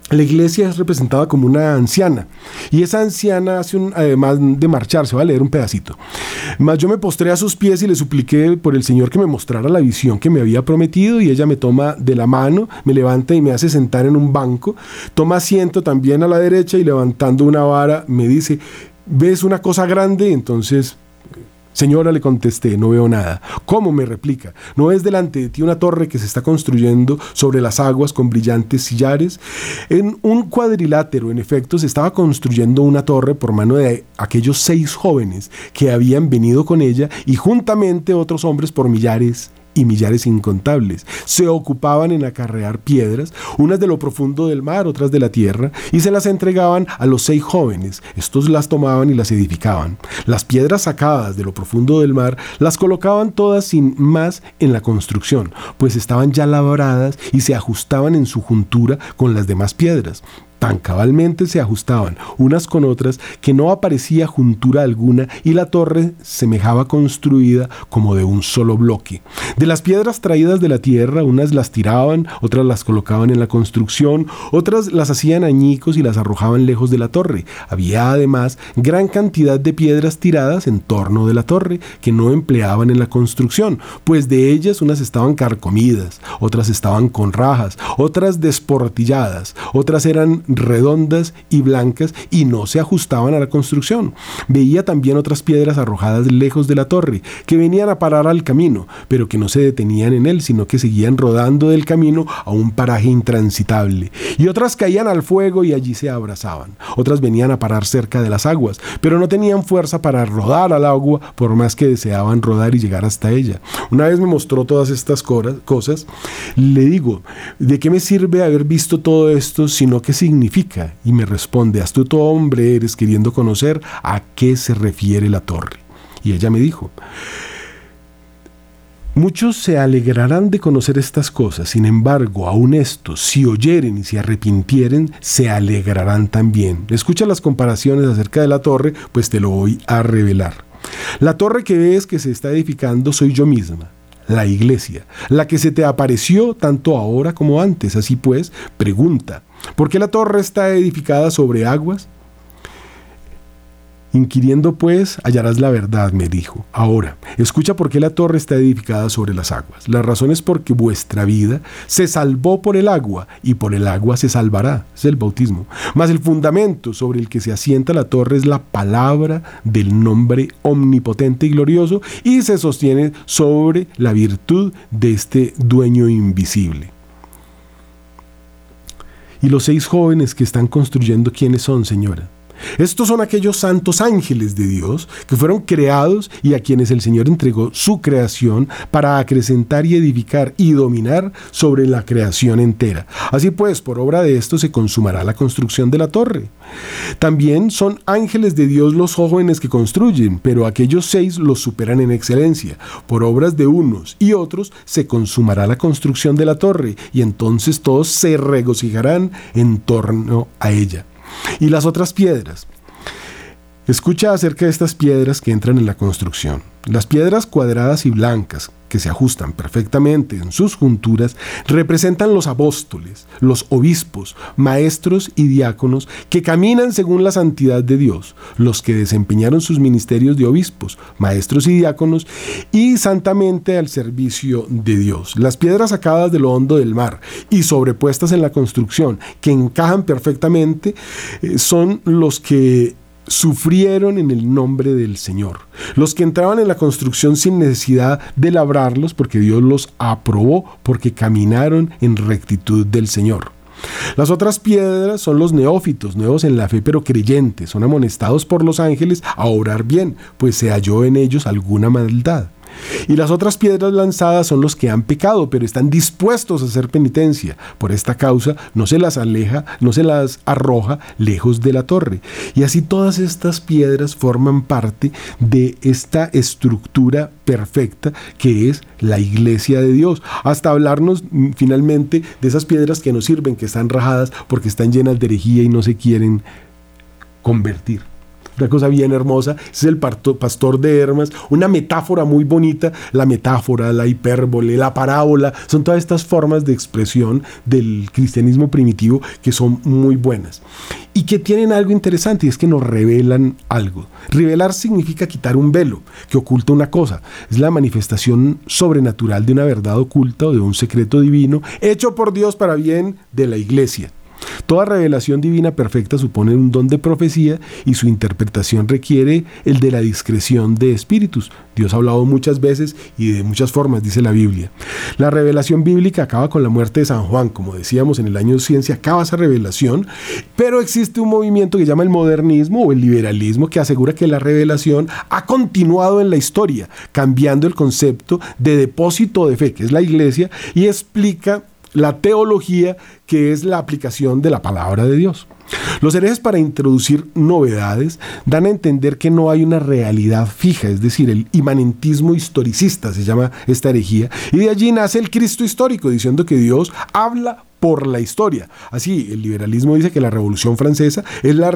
Speaker 1: la iglesia es representada como una anciana y esa anciana hace un, además de marcharse, va a leer un pedacito. Mas yo me postré a sus pies y le supliqué por el Señor que me mostrara la visión que me había prometido y ella me toma de la mano, me levanta y me hace sentar en un banco, toma asiento también a la derecha y levantando una vara me dice, ¿ves una cosa grande? Entonces Señora, le contesté, no veo nada. ¿Cómo? me replica. ¿No es delante de ti una torre que se está construyendo sobre las aguas con brillantes sillares? En un cuadrilátero, en efecto, se estaba construyendo una torre por mano de aquellos seis jóvenes que habían venido con ella y juntamente otros hombres por millares y millares incontables. Se ocupaban en acarrear piedras, unas de lo profundo del mar, otras de la tierra, y se las entregaban a los seis jóvenes. Estos las tomaban y las edificaban. Las piedras sacadas de lo profundo del mar las colocaban todas sin más en la construcción, pues estaban ya labradas y se ajustaban en su juntura con las demás piedras tan cabalmente se ajustaban unas con otras que no aparecía juntura alguna y la torre semejaba construida como de un solo bloque. De las piedras traídas de la tierra, unas las tiraban, otras las colocaban en la construcción, otras las hacían añicos y las arrojaban lejos de la torre. Había además gran cantidad de piedras tiradas en torno de la torre que no empleaban en la construcción, pues de ellas unas estaban carcomidas, otras estaban con rajas, otras desportilladas, otras eran redondas y blancas y no se ajustaban a la construcción. Veía también otras piedras arrojadas lejos de la torre, que venían a parar al camino, pero que no se detenían en él, sino que seguían rodando del camino a un paraje intransitable. Y otras caían al fuego y allí se abrazaban. Otras venían a parar cerca de las aguas, pero no tenían fuerza para rodar al agua por más que deseaban rodar y llegar hasta ella. Una vez me mostró todas estas cosas, le digo, ¿de qué me sirve haber visto todo esto, sino qué significa y me responde, astuto hombre eres queriendo conocer a qué se refiere la torre. Y ella me dijo, Muchos se alegrarán de conocer estas cosas, sin embargo, aun estos, si oyeren y se arrepintieren, se alegrarán también. Escucha las comparaciones acerca de la torre, pues te lo voy a revelar. La torre que ves que se está edificando soy yo misma, la iglesia, la que se te apareció tanto ahora como antes. Así pues, pregunta, ¿Por qué la torre está edificada sobre aguas? Inquiriendo pues, hallarás la verdad, me dijo. Ahora, escucha por qué la torre está edificada sobre las aguas. La razón es porque vuestra vida se salvó por el agua y por el agua se salvará. Es el bautismo. Mas el fundamento sobre el que se asienta la torre es la palabra del nombre omnipotente y glorioso y se sostiene sobre la virtud de este dueño invisible. ¿Y los seis jóvenes que están construyendo quiénes son, señora? Estos son aquellos santos ángeles de Dios que fueron creados y a quienes el Señor entregó su creación para acrecentar y edificar y dominar sobre la creación entera. Así pues, por obra de esto se consumará la construcción de la torre. También son ángeles de Dios los jóvenes que construyen, pero aquellos seis los superan en excelencia. Por obras de unos y otros se consumará la construcción de la torre, y entonces todos se regocijarán en torno a ella. Y las otras piedras. Escucha acerca de estas piedras que entran en la construcción. Las piedras cuadradas y blancas, que se ajustan perfectamente en sus junturas, representan los apóstoles, los obispos, maestros y diáconos que caminan según la santidad de Dios, los que desempeñaron sus ministerios de obispos, maestros y diáconos, y santamente al servicio de Dios. Las piedras sacadas de lo hondo del mar y sobrepuestas en la construcción, que encajan perfectamente, eh, son los que sufrieron en el nombre del Señor. Los que entraban en la construcción sin necesidad de labrarlos porque Dios los aprobó porque caminaron en rectitud del Señor. Las otras piedras son los neófitos, nuevos en la fe pero creyentes, son amonestados por los ángeles a obrar bien, pues se halló en ellos alguna maldad. Y las otras piedras lanzadas son los que han pecado, pero están dispuestos a hacer penitencia. Por esta causa no se las aleja, no se las arroja lejos de la torre. Y así todas estas piedras forman parte de esta estructura perfecta que es la iglesia de Dios. Hasta hablarnos mm, finalmente de esas piedras que nos sirven, que están rajadas porque están llenas de herejía y no se quieren convertir una cosa bien hermosa, es el pastor de Hermas, una metáfora muy bonita, la metáfora, la hipérbole, la parábola, son todas estas formas de expresión del cristianismo primitivo que son muy buenas. Y que tienen algo interesante y es que nos revelan algo. Revelar significa quitar un velo que oculta una cosa, es la manifestación sobrenatural de una verdad oculta o de un secreto divino hecho por Dios para bien de la iglesia. Toda revelación divina perfecta supone un don de profecía y su interpretación requiere el de la discreción de espíritus. Dios ha hablado muchas veces y de muchas formas, dice la Biblia. La revelación bíblica acaba con la muerte de San Juan, como decíamos en el año de ciencia, acaba esa revelación, pero existe un movimiento que llama el modernismo o el liberalismo que asegura que la revelación ha continuado en la historia, cambiando el concepto de depósito de fe, que es la iglesia, y explica la teología, que es la aplicación de la palabra de Dios. Los herejes para introducir novedades dan a entender que no hay una realidad fija, es decir, el imanentismo historicista se llama esta herejía, y de allí nace el Cristo histórico, diciendo que Dios habla por la historia. Así, el liberalismo dice que la Revolución Francesa es la,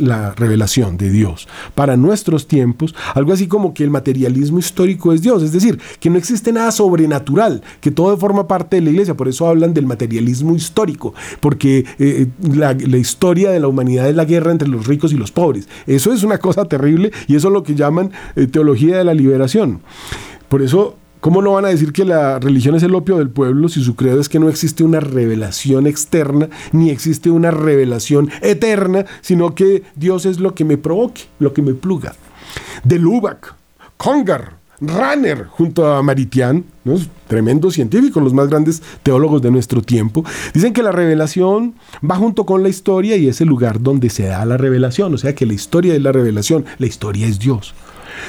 Speaker 1: la, revelación de Dios. Para nuestros tiempos, algo así como que el materialismo histórico es Dios, es decir, que no existe nada sobrenatural, que todo forma parte de la iglesia, por eso hablan del materialismo histórico, porque eh, la, historia de la humanidad es la guerra entre los ricos y los pobres. Eso es una cosa terrible y eso es lo que llaman eh, teología de la liberación. Por eso ¿Cómo no van a decir que la religión es el opio del pueblo si su credo es que no existe una revelación externa ni existe una revelación eterna, sino que Dios es lo que me provoque, lo que me pluga? De Lubac, Congar, Ranner, junto a Maritian, ¿no? tremendos científicos, los más grandes teólogos de nuestro tiempo, dicen que la revelación va junto con la historia y es el lugar donde se da la revelación, o sea que la historia es la revelación, la historia es Dios.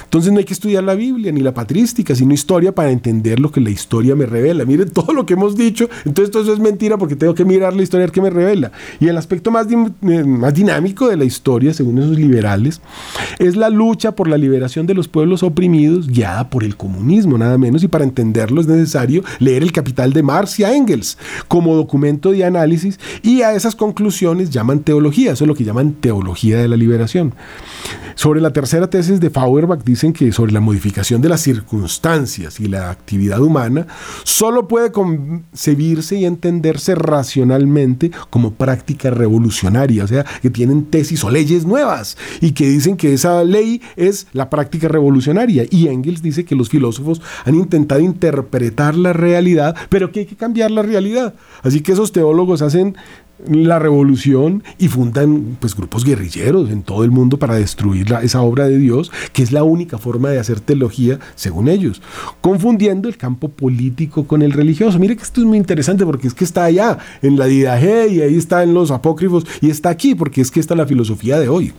Speaker 1: Entonces no hay que estudiar la Biblia ni la patrística, sino historia para entender lo que la historia me revela. Miren todo lo que hemos dicho, entonces todo eso es mentira porque tengo que mirar la historia que me revela. Y el aspecto más, eh, más dinámico de la historia, según esos liberales, es la lucha por la liberación de los pueblos oprimidos guiada por el comunismo, nada menos. Y para entenderlo es necesario leer el Capital de Marx y Engels como documento de análisis y a esas conclusiones llaman teología, eso es lo que llaman teología de la liberación. Sobre la tercera tesis de Dicen que sobre la modificación de las circunstancias y la actividad humana solo puede concebirse y entenderse racionalmente como práctica revolucionaria, o sea, que tienen tesis o leyes nuevas y que dicen que esa ley es la práctica revolucionaria. Y Engels dice que los filósofos han intentado interpretar la realidad, pero que hay que cambiar la realidad. Así que esos teólogos hacen la revolución y fundan pues grupos guerrilleros en todo el mundo para destruir esa obra de Dios, que es la única forma de hacer teología según ellos, confundiendo el campo político con el religioso. Mire que esto es muy interesante porque es que está allá en la Didaje y ahí está en los apócrifos y está aquí porque es que está la filosofía de hoy.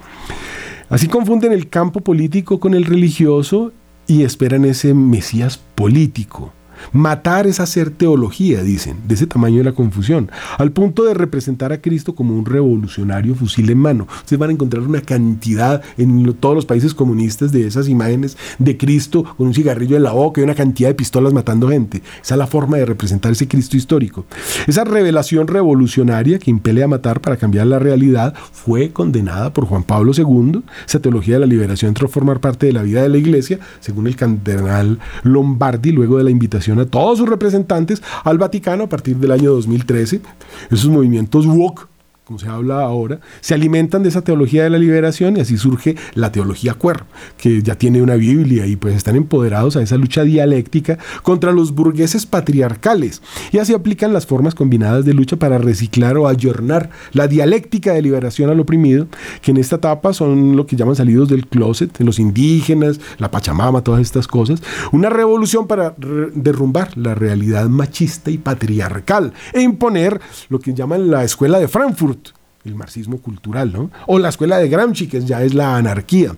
Speaker 1: Así confunden el campo político con el religioso y esperan ese Mesías político. Matar es hacer teología, dicen, de ese tamaño de la confusión, al punto de representar a Cristo como un revolucionario fusil en mano. Ustedes van a encontrar una cantidad en todos los países comunistas de esas imágenes de Cristo con un cigarrillo en la boca y una cantidad de pistolas matando gente. Esa es la forma de representar ese Cristo histórico. Esa revelación revolucionaria que impele a matar para cambiar la realidad fue condenada por Juan Pablo II. Esa teología de la liberación entró a formar parte de la vida de la iglesia, según el cardenal Lombardi, luego de la invitación a todos sus representantes al Vaticano a partir del año 2013. Esos movimientos woke como se habla ahora, se alimentan de esa teología de la liberación y así surge la teología queer, que ya tiene una Biblia y pues están empoderados a esa lucha dialéctica contra los burgueses patriarcales. Y así aplican las formas combinadas de lucha para reciclar o ayornar la dialéctica de liberación al oprimido, que en esta etapa son lo que llaman salidos del closet, los indígenas, la Pachamama, todas estas cosas, una revolución para derrumbar la realidad machista y patriarcal e imponer lo que llaman la escuela de Frankfurt, el marxismo cultural, ¿no? O la escuela de Gramsci, que ya es la anarquía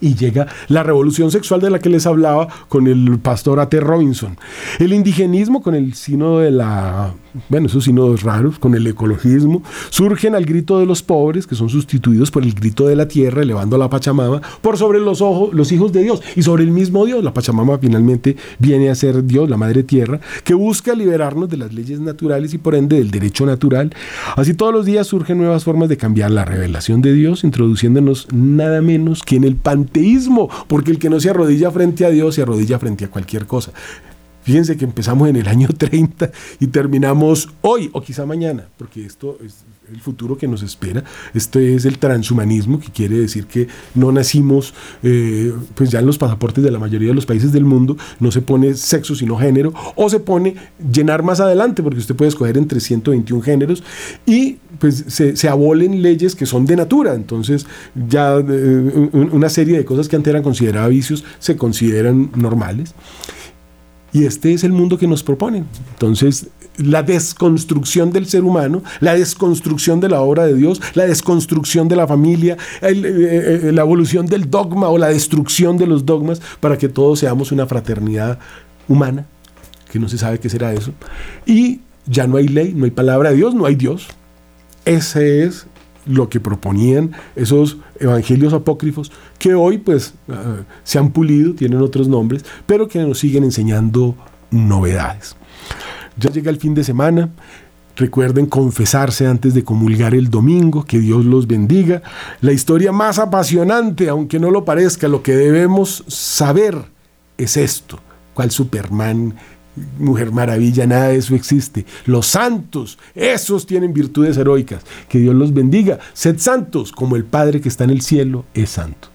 Speaker 1: y llega la revolución sexual de la que les hablaba con el pastor A.T. Robinson. El indigenismo con el sino de la, bueno, esos sínodos raros, con el ecologismo, surgen al grito de los pobres, que son sustituidos por el grito de la tierra, elevando a la Pachamama por sobre los, ojos, los hijos de Dios y sobre el mismo Dios. La Pachamama finalmente viene a ser Dios, la Madre Tierra, que busca liberarnos de las leyes naturales y por ende del derecho natural. Así todos los días surgen nuevas formas de cambiar la revelación de Dios, introduciéndonos nada menos que en el panteísmo, porque el que no se arrodilla frente a Dios se arrodilla frente a cualquier cosa. Fíjense que empezamos en el año 30 y terminamos hoy o quizá mañana, porque esto es el futuro que nos espera. Este es el transhumanismo, que quiere decir que no nacimos, eh, pues ya en los pasaportes de la mayoría de los países del mundo no se pone sexo sino género, o se pone llenar más adelante, porque usted puede escoger entre 121 géneros y pues se, abolen leyes que son de natura. Entonces ya eh, una serie de cosas que antes eran consideradas vicios se consideran normales. Y este es el mundo que nos proponen. Entonces, la desconstrucción del ser humano, la desconstrucción de la obra de Dios, la desconstrucción de la familia, eh, eh, la evolución del dogma o la destrucción de los dogmas para que todos seamos una fraternidad humana, que no se sabe qué será eso. Y ya no hay ley, no hay palabra de Dios, no hay Dios. Ese es lo que proponían esos evangelios apócrifos que hoy pues ah, se han pulido, tienen otros nombres, pero que nos siguen enseñando novedades. Ya llega el fin de semana. Recuerden confesarse antes de comulgar el domingo, que Dios los bendiga. La historia más apasionante, aunque no lo parezca, lo que debemos saber es esto. ¿Cuál Superman, Mujer Maravilla, nada de eso existe? Los santos, esos tienen virtudes heroicas. Que Dios los bendiga. Sed santos como el Padre que está en el cielo es santo.